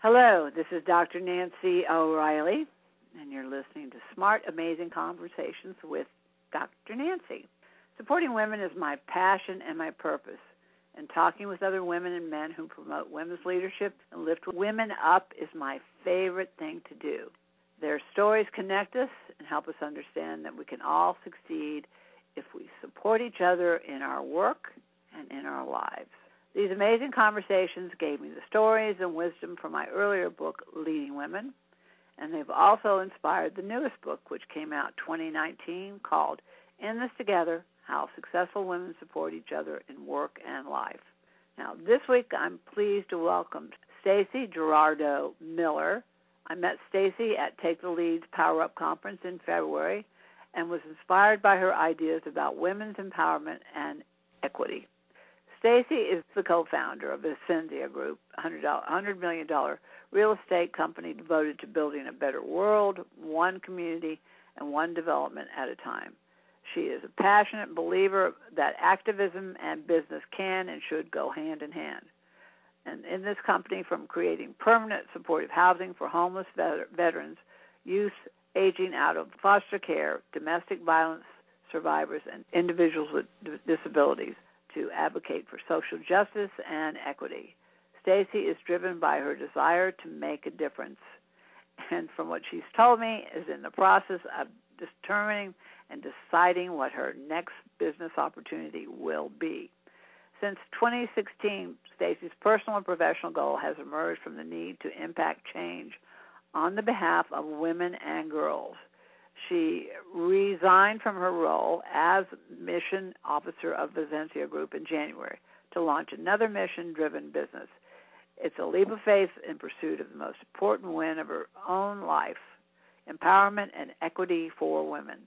Hello, this is Dr. Nancy O'Reilly, and you're listening to Smart, Amazing Conversations with Dr. Nancy. Supporting women is my passion and my purpose, and talking with other women and men who promote women's leadership and lift women up is my favorite thing to do. Their stories connect us and help us understand that we can all succeed if we support each other in our work and in our lives. These amazing conversations gave me the stories and wisdom from my earlier book, Leading Women, and they've also inspired the newest book, which came out 2019, called In This Together How Successful Women Support Each Other in Work and Life. Now, this week I'm pleased to welcome Stacy Gerardo Miller. I met Stacy at Take the Lead's Power Up conference in February and was inspired by her ideas about women's empowerment and equity. Stacy is the co-founder of the Ascensia Group, $100 million real estate company devoted to building a better world, one community, and one development at a time. She is a passionate believer that activism and business can and should go hand in hand. And in this company, from creating permanent supportive housing for homeless veterans, youth aging out of foster care, domestic violence survivors, and individuals with disabilities, to advocate for social justice and equity. Stacy is driven by her desire to make a difference, and from what she's told me, is in the process of determining and deciding what her next business opportunity will be. Since 2016, Stacy's personal and professional goal has emerged from the need to impact change on the behalf of women and girls. She resigned from her role as mission officer of Ascensia Group in January to launch another mission driven business. It's a leap of faith in pursuit of the most important win of her own life empowerment and equity for women.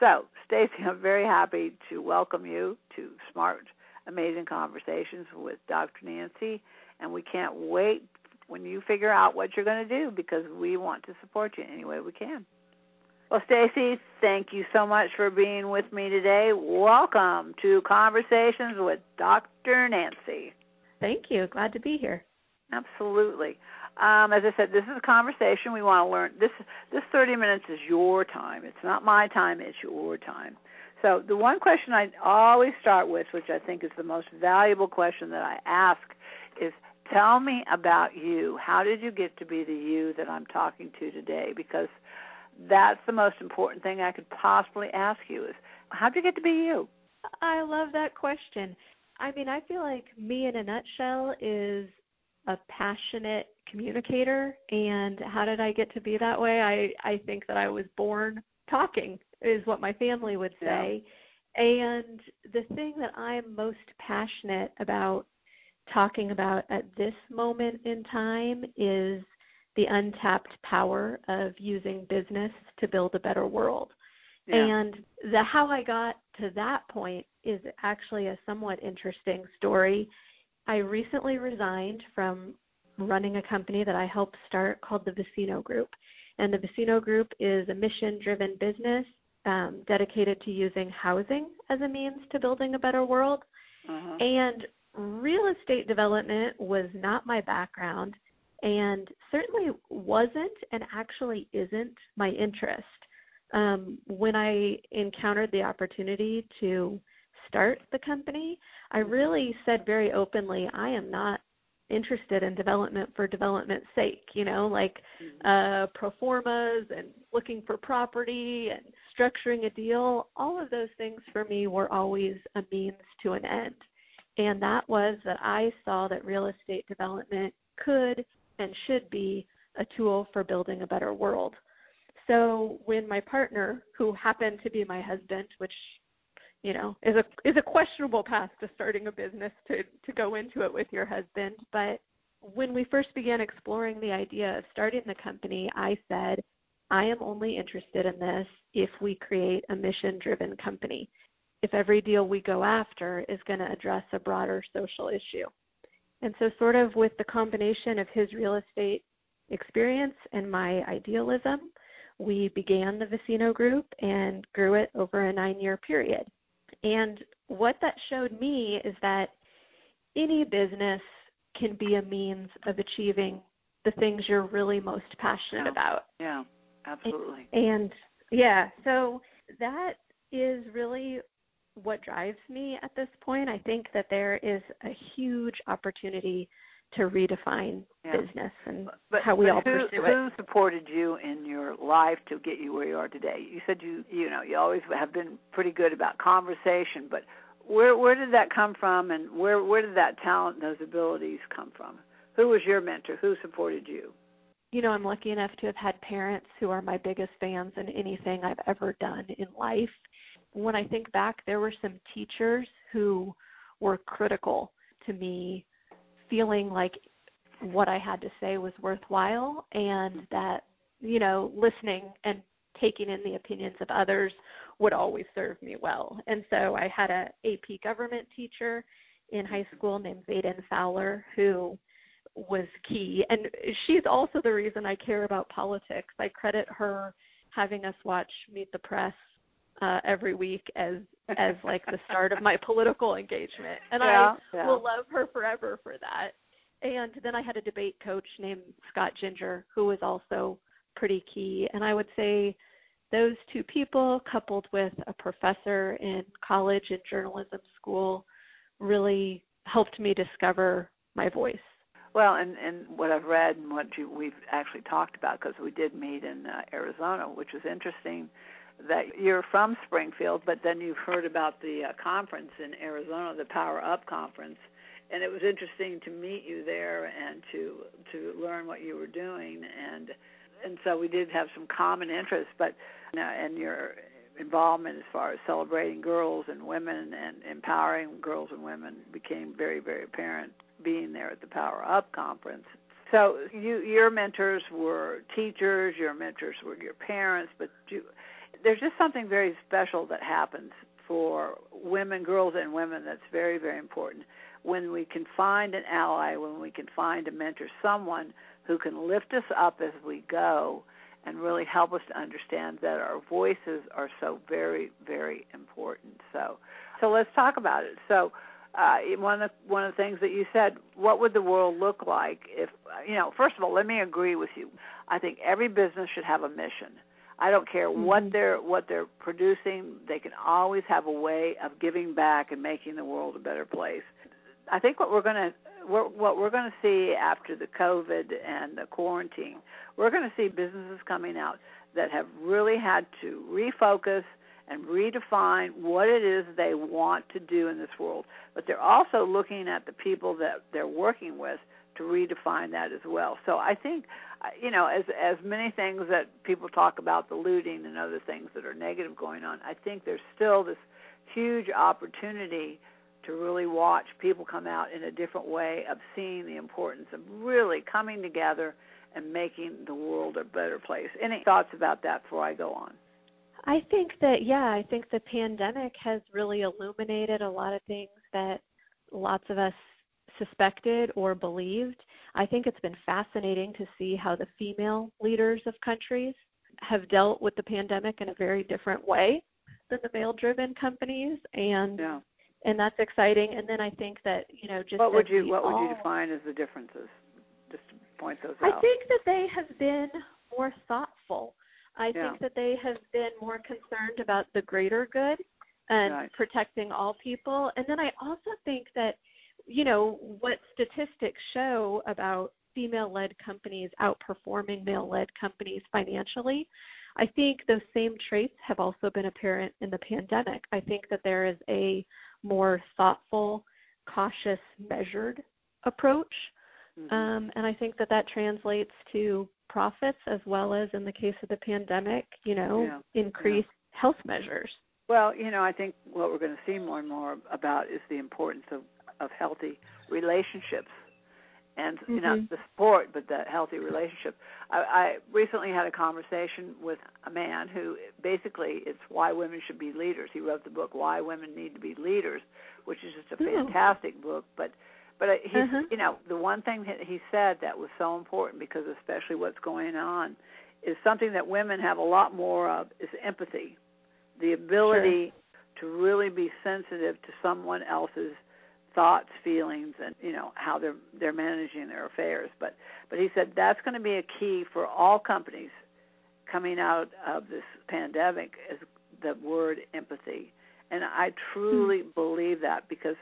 So, Stacy, I'm very happy to welcome you to Smart Amazing Conversations with Dr. Nancy, and we can't wait when you figure out what you're going to do because we want to support you any way we can. Well, Stacy, thank you so much for being with me today. Welcome to Conversations with Dr. Nancy. Thank you. Glad to be here. Absolutely. Um, as I said, this is a conversation we want to learn. This this 30 minutes is your time. It's not my time. It's your time. So the one question I always start with, which I think is the most valuable question that I ask, is tell me about you. How did you get to be the you that I'm talking to today? Because that's the most important thing I could possibly ask you is how'd you get to be you? I love that question. I mean, I feel like me in a nutshell is a passionate communicator and how did I get to be that way? I I think that I was born talking is what my family would say. Yeah. And the thing that I'm most passionate about talking about at this moment in time is the untapped power of using business to build a better world. Yeah. And the how I got to that point is actually a somewhat interesting story. I recently resigned from running a company that I helped start called the Vecino Group. And the Vecino Group is a mission driven business um, dedicated to using housing as a means to building a better world. Uh-huh. And real estate development was not my background and certainly wasn't and actually isn't my interest. Um, when I encountered the opportunity to start the company, I really said very openly, I am not interested in development for development's sake, you know, like mm-hmm. uh, pro formas and looking for property and structuring a deal. All of those things for me were always a means to an end. And that was that I saw that real estate development could and should be a tool for building a better world. So when my partner, who happened to be my husband, which you know is a is a questionable path to starting a business to to go into it with your husband, but when we first began exploring the idea of starting the company, I said, I am only interested in this if we create a mission driven company. If every deal we go after is going to address a broader social issue. And so, sort of with the combination of his real estate experience and my idealism, we began the Vecino Group and grew it over a nine year period. And what that showed me is that any business can be a means of achieving the things you're really most passionate yeah. about. Yeah, absolutely. And, and yeah, so that is really what drives me at this point. I think that there is a huge opportunity to redefine yeah. business and but, how we but all who, pursue who it. Who supported you in your life to get you where you are today? You said you you know you always have been pretty good about conversation, but where where did that come from, and where where did that talent, and those abilities come from? Who was your mentor? Who supported you? You know, I'm lucky enough to have had parents who are my biggest fans in anything I've ever done in life. When I think back, there were some teachers who were critical to me feeling like what I had to say was worthwhile and that, you know, listening and taking in the opinions of others would always serve me well. And so I had a AP government teacher in high school named Vaden Fowler who was key and she's also the reason I care about politics. I credit her having us watch Meet the Press uh every week as as like the start of my political engagement. And yeah, I yeah. will love her forever for that. And then I had a debate coach named Scott Ginger who was also pretty key. And I would say those two people coupled with a professor in college and journalism school really helped me discover my voice. Well, and and what I've read and what you, we've actually talked about because we did meet in uh, Arizona, which was interesting that you're from Springfield, but then you've heard about the uh, conference in Arizona, the Power Up conference, and it was interesting to meet you there and to to learn what you were doing, and and so we did have some common interests, but uh, and your involvement as far as celebrating girls and women and empowering girls and women became very very apparent being there at the Power Up conference. So you your mentors were teachers, your mentors were your parents, but you there's just something very special that happens for women, girls, and women that's very, very important. When we can find an ally, when we can find a mentor, someone who can lift us up as we go and really help us to understand that our voices are so very, very important. So, so let's talk about it. So, uh, one of the, one of the things that you said, what would the world look like if you know? First of all, let me agree with you. I think every business should have a mission I don't care mm-hmm. what they're what they're producing. They can always have a way of giving back and making the world a better place. I think what we're going to what we're going to see after the COVID and the quarantine, we're going to see businesses coming out that have really had to refocus and redefine what it is they want to do in this world. But they're also looking at the people that they're working with to redefine that as well. So I think you know, as as many things that people talk about the looting and other things that are negative going on, I think there's still this huge opportunity to really watch people come out in a different way of seeing the importance of really coming together and making the world a better place. Any thoughts about that before I go on? I think that yeah, I think the pandemic has really illuminated a lot of things that lots of us suspected or believed. I think it's been fascinating to see how the female leaders of countries have dealt with the pandemic in a very different way than the male driven companies and yeah. and that's exciting and then I think that you know just what would you what all, would you define as the differences just to point those out. I think that they have been more thoughtful. I yeah. think that they have been more concerned about the greater good and right. protecting all people. And then I also think that you know, what statistics show about female led companies outperforming male led companies financially, I think those same traits have also been apparent in the pandemic. I think that there is a more thoughtful, cautious, measured approach. Mm-hmm. Um, and I think that that translates to profits as well as in the case of the pandemic, you know, yeah. increased yeah. health measures. Well, you know, I think what we're going to see more and more about is the importance of of healthy relationships and mm-hmm. not the sport but the healthy relationship I, I recently had a conversation with a man who basically it's why women should be leaders he wrote the book why women need to be leaders which is just a Ooh. fantastic book but but he's uh-huh. you know the one thing that he said that was so important because especially what's going on is something that women have a lot more of is empathy the ability sure. to really be sensitive to someone else's thoughts, feelings, and you know how they're they're managing their affairs. But but he said that's going to be a key for all companies coming out of this pandemic is the word empathy, and I truly mm-hmm. believe that because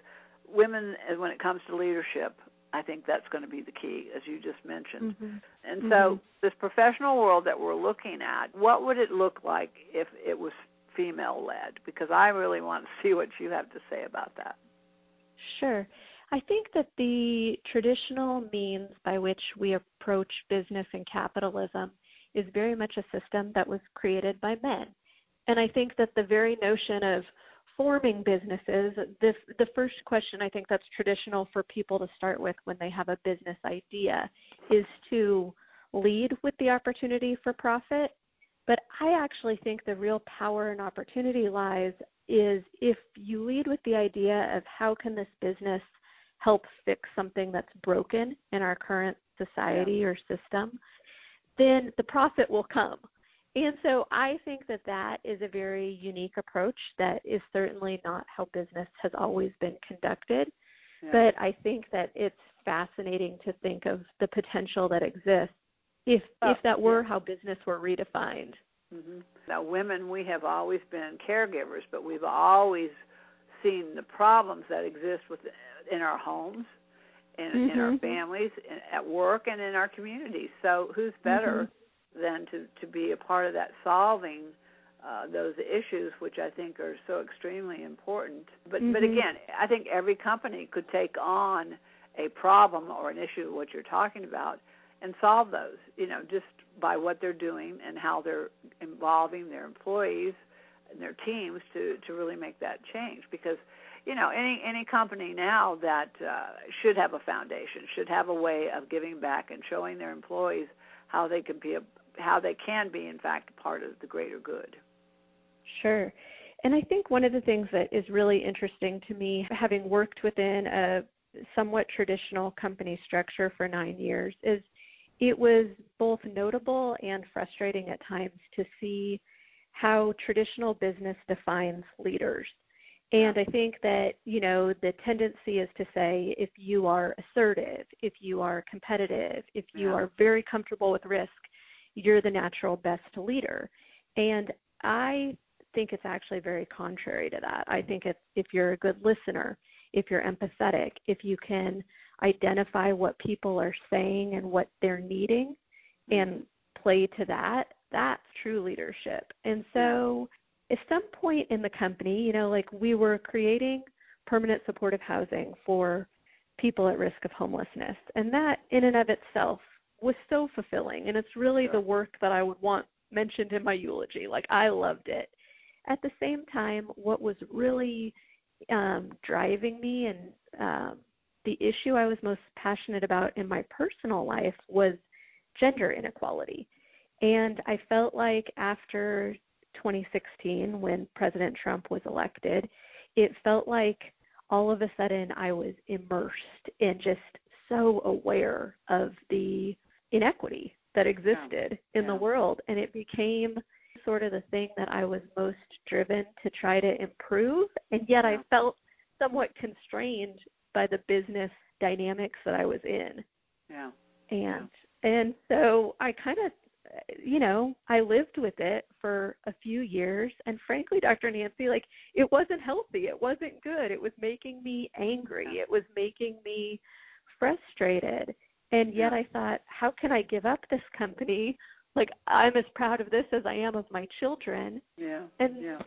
women, when it comes to leadership, I think that's going to be the key, as you just mentioned. Mm-hmm. And so, mm-hmm. this professional world that we're looking at, what would it look like if it was female led? Because I really want to see what you have to say about that. Sure. I think that the traditional means by which we approach business and capitalism is very much a system that was created by men. And I think that the very notion of forming businesses, this the first question I think that's traditional for people to start with when they have a business idea is to lead with the opportunity for profit. But I actually think the real power and opportunity lies is if you lead with the idea of how can this business help fix something that's broken in our current society yeah. or system, then the profit will come. And so I think that that is a very unique approach that is certainly not how business has always been conducted. Yeah. But I think that it's fascinating to think of the potential that exists if oh, if that were yeah. how business were redefined. Mm-hmm. Now, women, we have always been caregivers, but we've always seen the problems that exist with in our homes, in, mm-hmm. in our mm-hmm. families, in, at work, and in our communities. So, who's better? Mm-hmm then to to be a part of that solving uh, those issues, which I think are so extremely important. But mm-hmm. but again, I think every company could take on a problem or an issue, what you're talking about, and solve those. You know, just by what they're doing and how they're involving their employees and their teams to to really make that change. Because you know, any any company now that uh, should have a foundation, should have a way of giving back and showing their employees how they can be a, how they can be, in fact, part of the greater good. Sure. And I think one of the things that is really interesting to me, having worked within a somewhat traditional company structure for nine years, is it was both notable and frustrating at times to see how traditional business defines leaders. And I think that, you know, the tendency is to say if you are assertive, if you are competitive, if you yeah. are very comfortable with risk, you're the natural best leader. And I think it's actually very contrary to that. I think if if you're a good listener, if you're empathetic, if you can identify what people are saying and what they're needing mm-hmm. and play to that, that's true leadership. And so at some point in the company, you know, like we were creating permanent supportive housing for people at risk of homelessness. And that in and of itself was so fulfilling and it's really the work that I would want mentioned in my eulogy. Like I loved it. At the same time, what was really um, driving me and um, the issue I was most passionate about in my personal life was gender inequality. And I felt like after 2016, when President Trump was elected, it felt like all of a sudden I was immersed and just so aware of the inequity that existed yeah. in yeah. the world and it became sort of the thing that I was most driven to try to improve and yet. I felt somewhat constrained by the business dynamics that I was in. Yeah. And and so I kind of you know, I lived with it for a few years and frankly Dr. Nancy like it wasn't healthy. It wasn't good. It was making me angry. Yeah. It was making me frustrated. And yet yeah. I thought, how can I give up this company? Like I'm as proud of this as I am of my children. Yeah. And yeah.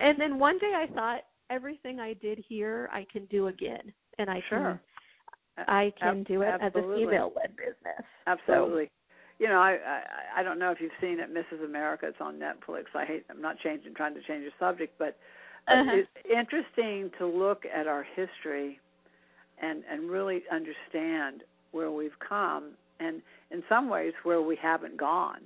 and then one day I thought everything I did here I can do again, and I sure. can I can Ab- do it absolutely. as a female led business. Absolutely. So, you know, I, I I don't know if you've seen it, Mrs. America. It's on Netflix. I hate. I'm not changing, trying to change the subject, but uh-huh. it's interesting to look at our history, and and really understand where we've come and in some ways where we haven't gone.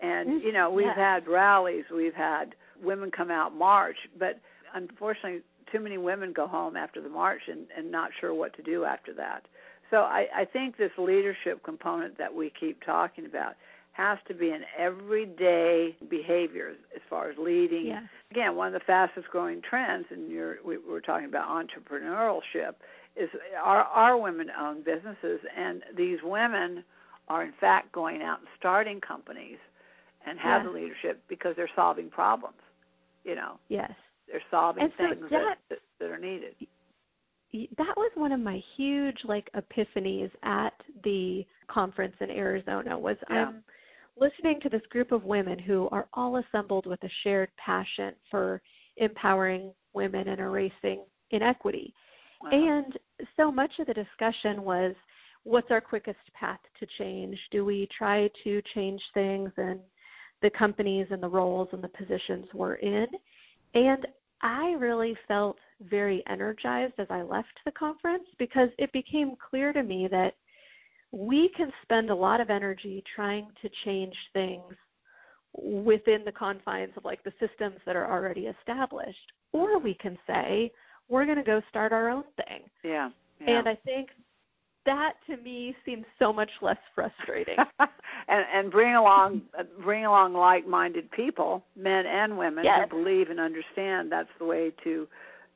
And mm-hmm. you know, we've had rallies, we've had women come out march, but unfortunately too many women go home after the march and, and not sure what to do after that. So I, I think this leadership component that we keep talking about has to be an everyday behavior as far as leading. Yeah. Again, one of the fastest growing trends, and you're, we, we're talking about entrepreneurship, is our our women owned businesses and these women are in fact going out and starting companies and have Yeah. the leadership because they're solving problems. You know, Yes. they're solving And things that, that- that that are needed. That was one of my huge like epiphanies at the conference in Arizona was Yeah. I'm listening to this group of women who are all assembled with a shared passion for empowering women and erasing inequity. Wow. And so much of the discussion was what's our quickest path to change? Do we try to change things and the companies and the roles and the positions we're in? And I really felt very energized as I left the conference because it became clear to me that we can spend a lot of energy trying to change things within the confines of like the systems that are already established or we can say we're going to go start our own thing yeah. yeah. and i think that to me seems so much less frustrating and and bring along bring along like-minded people, men and women Yes. who believe and understand that's the way to,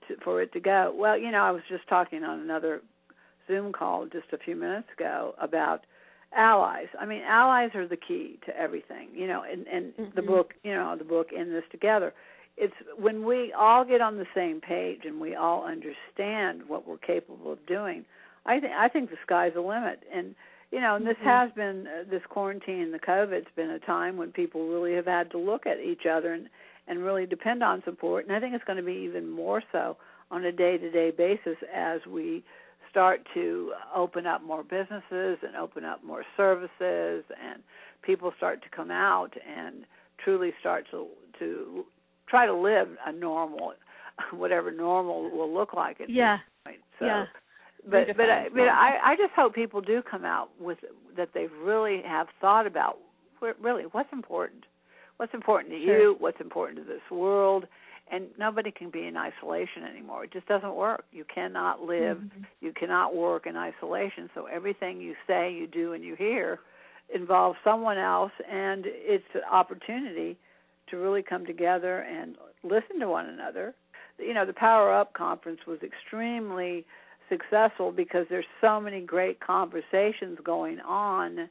to for it to go. Well, you know, I was just talking on another Zoom call just a few minutes ago about allies. I mean, allies are the key to everything. You know, and and the mm-hmm. book, you know, the book in this together. It's when we all get on the same page and we all understand what we're capable of doing. I think I think the sky's the limit, and you know, and this Mhm. has been uh, this quarantine, and the COVID's been a time when people really have had to look at each other and and really depend on support. And I think it's going to be even more so on a day-to-day basis as we start to open up more businesses and open up more services, and people start to come out and truly start to to try to live a normal, whatever normal will look like at this yeah point. So, yeah but but I, but I I just hope people do come out with that they really have thought about really what's important, what's important to Sure. you, what's important to this world, and nobody can be in isolation anymore. It just doesn't work. You cannot live, Mhm. you cannot work in isolation. So everything you say, you do, and you hear involves someone else, and it's an opportunity to really come together and listen to one another. You know, the Power Up conference was extremely successful because there's so many great conversations going on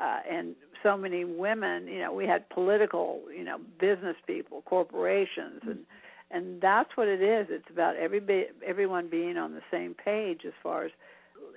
uh, and so many women you know we had political you know business people corporations and and that's what it is. It's about every everyone being on the same page as far as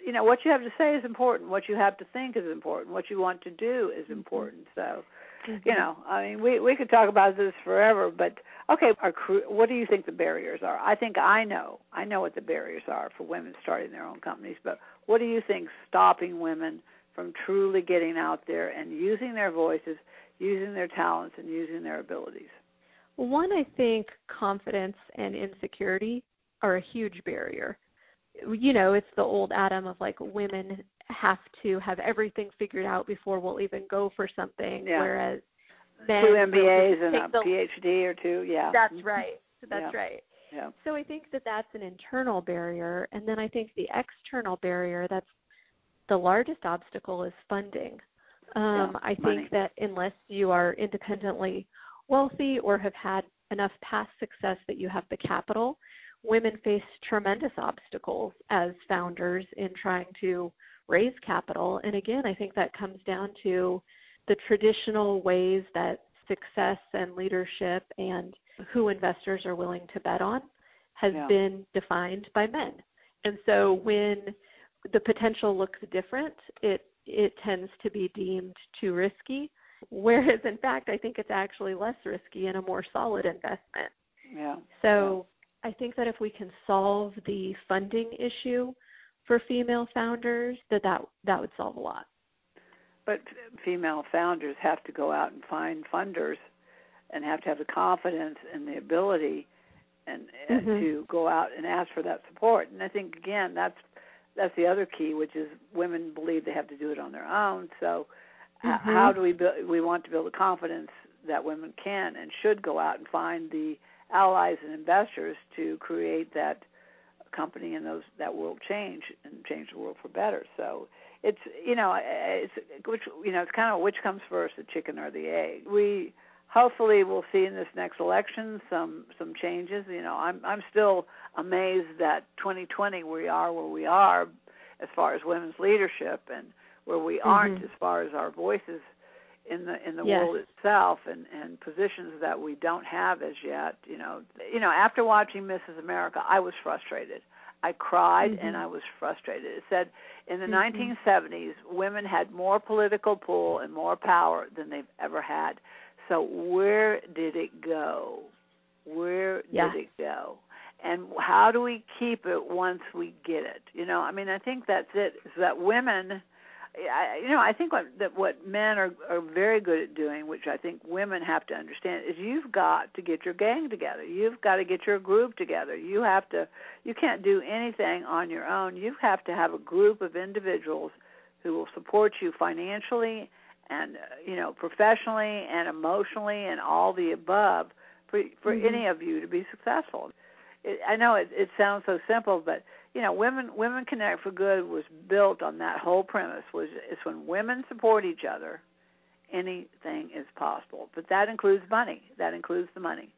you know what you have to say is important. What you have to think is important. What you want to do is important. So you know i mean we we could talk about this forever but okay our what do you think the barriers are i think i know i know what the barriers are for women starting their own companies but what do you think stopping women from truly getting out there and using their voices using their talents and using their abilities One, I think confidence and insecurity are a huge barrier. You know, it's the old Adam of like women have to have everything figured out before we'll even go for something, Yeah. whereas men two mbas and a the, phd or two yeah That's Mhm. right. That's Yeah. right. yeah So I think that that's an internal barrier, and then I think the external barrier that's the largest obstacle is funding. Um, Yeah, I think money. that unless you are independently wealthy or have had enough past success that you have the capital, women face tremendous obstacles as founders in trying to raise capital. And again, I think that comes down to the traditional ways that success and leadership and who investors are willing to bet on has Yeah. been defined by men. And so when the potential looks different, it it tends to be deemed too risky. Whereas in fact I think it's actually less risky and a more solid investment. yeah So I think that if we can solve the funding issue for female founders, that that, that would solve a lot. But female founders have to go out and find funders and have to have the confidence and the ability and Mhm. to go out and ask for that support. And I think again that's that's the other key, which is women believe they have to do it on their own. So h- Mhm. how do we build, we want to build a confidence that women can and should go out and find the allies and investors to create that company and those that will change and change the world for better. So it's you know it's which you know it's kind of which comes first, the chicken or the egg. We hopefully we'll see in this next election some some changes. You know, I'm I'm still amazed that 2020 we are where we are as far as women's leadership and where we aren't mm-hmm. as far as our voices in the in the yes. world itself and and positions that we don't have as yet you know you know after watching Mrs. America I was frustrated I cried mm-hmm. and I was frustrated it said in the mm-hmm. 1970s women had more political pull and more power than they've ever had so where did it go where yeah. did it go and how do we keep it once we get it you know i mean i think that's it is that women I, you know, I think what that what men are are very good at doing, which I think women have to understand, is you've got to get your gang together. You've got to get your group together. You have to. You can't do anything on your own. You have to have a group of individuals who will support you financially and you know professionally and emotionally and all the above for for mm-hmm. any of you to be successful. It, I know it, it sounds so simple, but you know, women Women Connect for Good was built on that whole premise. Was it's when women support each other, anything is possible. But that includes money. That includes the money.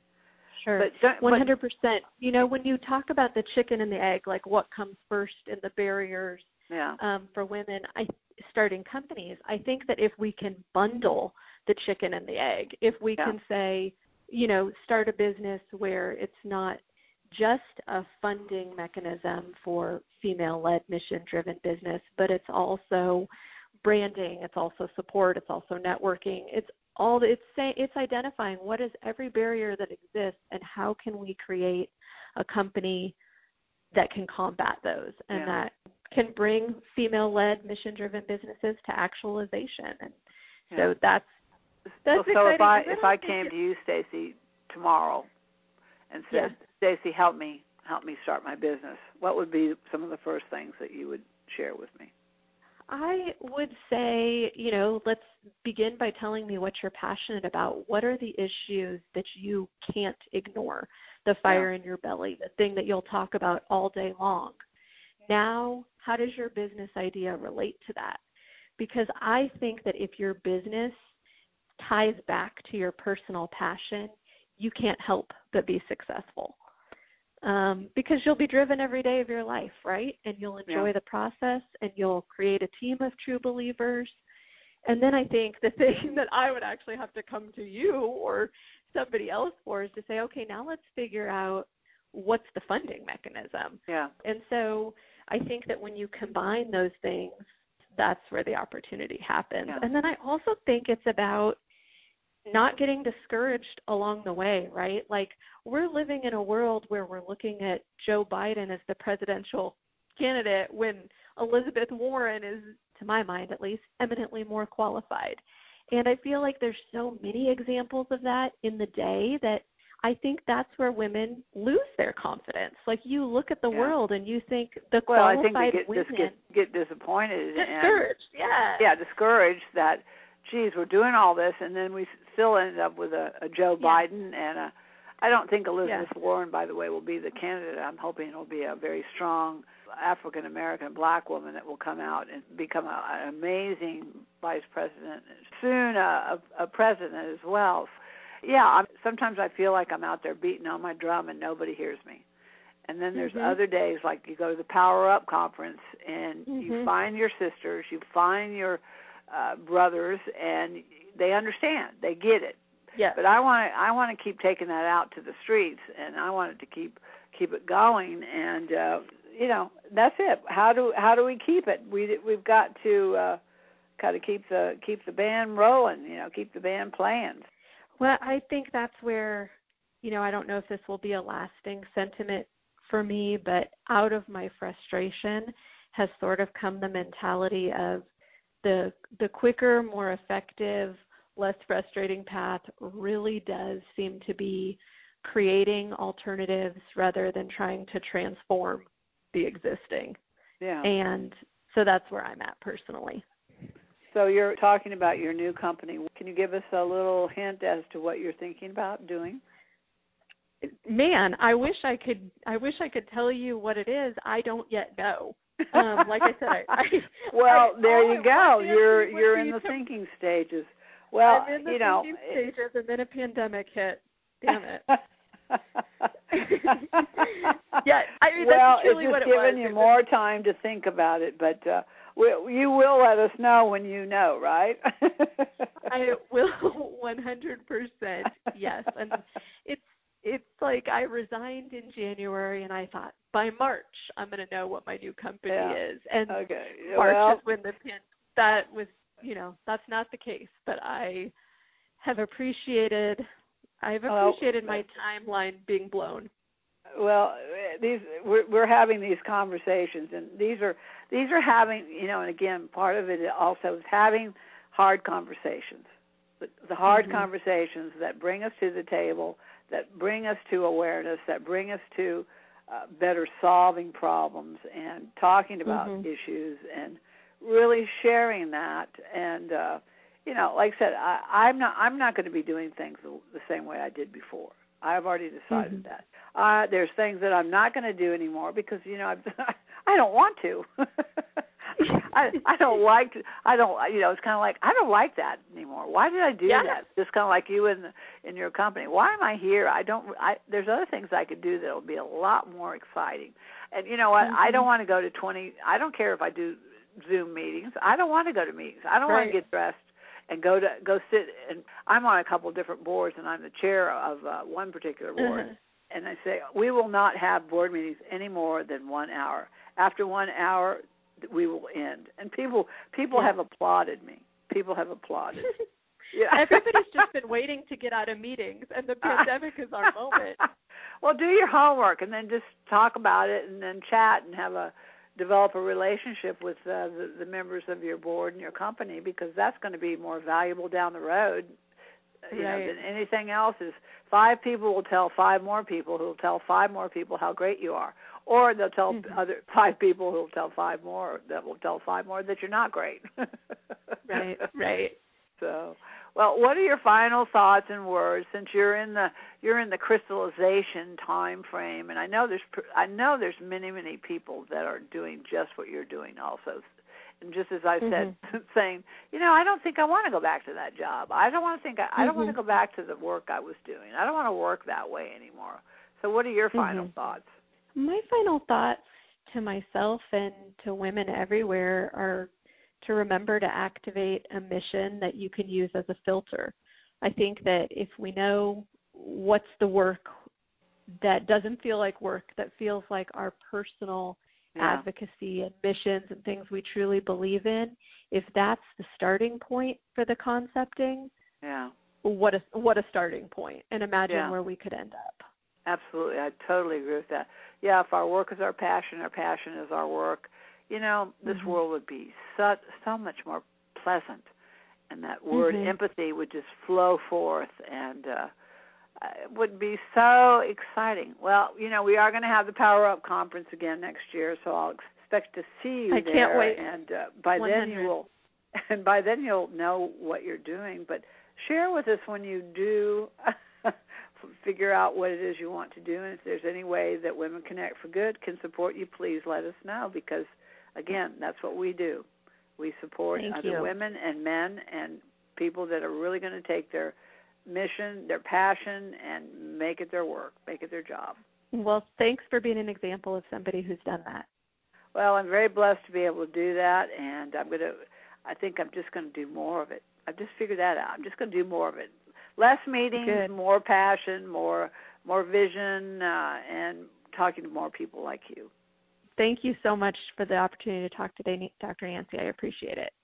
Sure. One hundred percent. You know, when you talk about the chicken and the egg, like what comes first in the barriers yeah. um, for women, I starting companies. I think that if we can bundle the chicken and the egg, if we yeah. can say, you know, start a business where it's not just a funding mechanism for female led mission driven business, but it's also branding, it's also support, it's also networking. It's all it's say it's identifying what is every barrier that exists and how can we create a company that can combat those and yeah. that can bring female led mission driven businesses to actualization. And yeah. so that's that's so, so if I if I came to you, Stacy, tomorrow and said, Stacy, help me, help me start my business. What would be some of the first things that you would share with me? I would say, you know, let's begin by telling me what you're passionate about. What are the issues that you can't ignore? The fire yeah. in your belly, the thing that you'll talk about all day long. Now, how does your business idea relate to that? Because I think that if your business ties back to your personal passion, you can't help but be successful um, because you'll be driven every day of your life, right? And you'll enjoy yeah. the process and you'll create a team of true believers. And then I think the thing that I would actually have to come to you or somebody else for is to say, okay, now let's figure out what's the funding mechanism. Yeah. And so I think that when you combine those things, that's where the opportunity happens. Yeah. And then I also think it's about not getting discouraged along the way, right? Like we're living in a world where we're looking at Joe Biden as the presidential candidate when Elizabeth Warren is, to my mind at least, eminently more qualified. And I feel like there's so many examples of that in the day that I think that's where women lose their confidence. Like you look at the yeah. world and you think the well, qualified I think they get women just get get disappointed discouraged. And, yeah, yeah, discouraged that, geez, we're doing all this, and then we still ended up with a, a Joe yeah. Biden and a. I don't think Elizabeth yeah. Warren, by the way, will be the candidate. I'm hoping it'll be a very strong African American black woman that will come out and become a, an amazing vice president, soon a, a, a president as well. Yeah, I'm, sometimes I feel like I'm out there beating on my drum and nobody hears me. And then there's mm-hmm. other days like you go to the Power Up conference and mm-hmm. you find your sisters, you find your uh, brothers, and they understand, they get it. Yeah. But I want to I want to keep taking that out to the streets, and I want it to keep keep it going. And uh, you know that's it. How do how do we keep it? We we've got to uh, kind of keep the keep the band rolling. You know, keep the band playing. Well, I think that's where, you know, I don't know if this will be a lasting sentiment for me, but out of my frustration has sort of come the mentality of the the quicker, more effective, less frustrating path really does seem to be creating alternatives rather than trying to transform the existing. Yeah. And so that's where I'm at personally. So you're talking about your new company. Can you give us a little hint as to what you're thinking about doing? Man, I wish I could. I wish I could tell you what it is. I don't yet know. Um, like I said, I, I well, I, there you go. You're you're in the thinking stages. Well, I'm in the you know, stages, and then a pandemic hit. Damn it. yeah, I mean well, that's truly it's what just it giving was. you more time to think about it, but uh we, you will let us know when you know, right? I will 100% yes, and it's it's like I resigned in January, and I thought by March I'm going to know what my new company Yeah. is, and okay. March well, is when the pan- that was you know that's not the case, but I have appreciated I've Well, appreciated my timeline being blown. well these we're, we're having these conversations and these are these are having you know and again part of it also is having hard conversations the, the hard Mhm. conversations that bring us to the table that bring us to awareness that bring us to uh, better solving problems and talking about Mhm. issues and really sharing that. And uh you know like i said i i'm not i'm not going to be doing things the, the same way i did before. I've already decided Mhm. that. Uh there's things that i'm not going to do anymore because you know i've i don't want to. I i don't like to i don't you know it's kind of like i don't like that anymore. Why did i do Yeah. that? Just kind of like you in in your company. Why am i here? I don't i there's other things i could do that'll be a lot more exciting. And you know what? I Mhm. don't want to go to 20 i don't care if i do zoom meetings i don't want to go to meetings i don't want to get dressed and go to go sit and i'm on a couple different boards and i'm the chair of uh, one particular board Uh-huh. and I say we will not have board meetings any more than one hour. After one hour, we will end. And people people Yeah. have applauded me. People have applauded. Yeah. Everybody's just been waiting to get out of meetings, and the pandemic is our moment. well, do your homework and then just talk about it and then chat and have a develop a relationship with uh, the, the members of your board and your company because that's going to be more valuable down the road you know, Right. than anything else is five people will tell five more people who will tell five more people how great you are or they'll tell Mhm. other five people who will tell five more that will tell five more that you're not great Right, right. so well what are your final thoughts and words since you're in the you're in the crystallization time frame and i know there's pr- i know there's many many people that are doing just what you're doing also. And just as i said saying you know i don't think i want to go back to that job. I don't want to think i, I don't want to go back to the work i was doing. I don't want to work that way anymore. So what are your final Mhm. thoughts? My final thoughts to myself and to women everywhere are to remember to activate a mission that you can use as a filter. I think that if we know what's the work that doesn't feel like work, that feels like our personal yeah advocacy and missions and things we truly believe in, if that's the starting point for the concepting, yeah what a what a starting point and imagine Yeah. where we could end up. Absolutely, I totally agree with that. Yeah, if our work is our passion, our passion is our work. You know, this Mhm. world would be so so much more pleasant, and that word Mhm. empathy would just flow forth, and uh, it would be so exciting. Well, you know, we are going to have the Power Up conference again next year, so I'll expect to see you I there. can't wait. And uh, by then you will, and by then you'll know what you're doing. But share with us when you do figure out what it is you want to do and if there's any way that women connect for good can support you please let us know because again that's what we do we support Thank other you. women and men and people that are really going to take their mission their passion and make it their work make it their job Well, thanks for being an example of somebody who's done that. well i'm very blessed to be able to do that and i'm going to i think i'm just going to do more of it i've just figured that out i'm just going to do more of it less meetings Good. more passion more more vision uh, and talking to more people like you Thank you so much for the opportunity to talk today, Dr. Nancy. I appreciate it.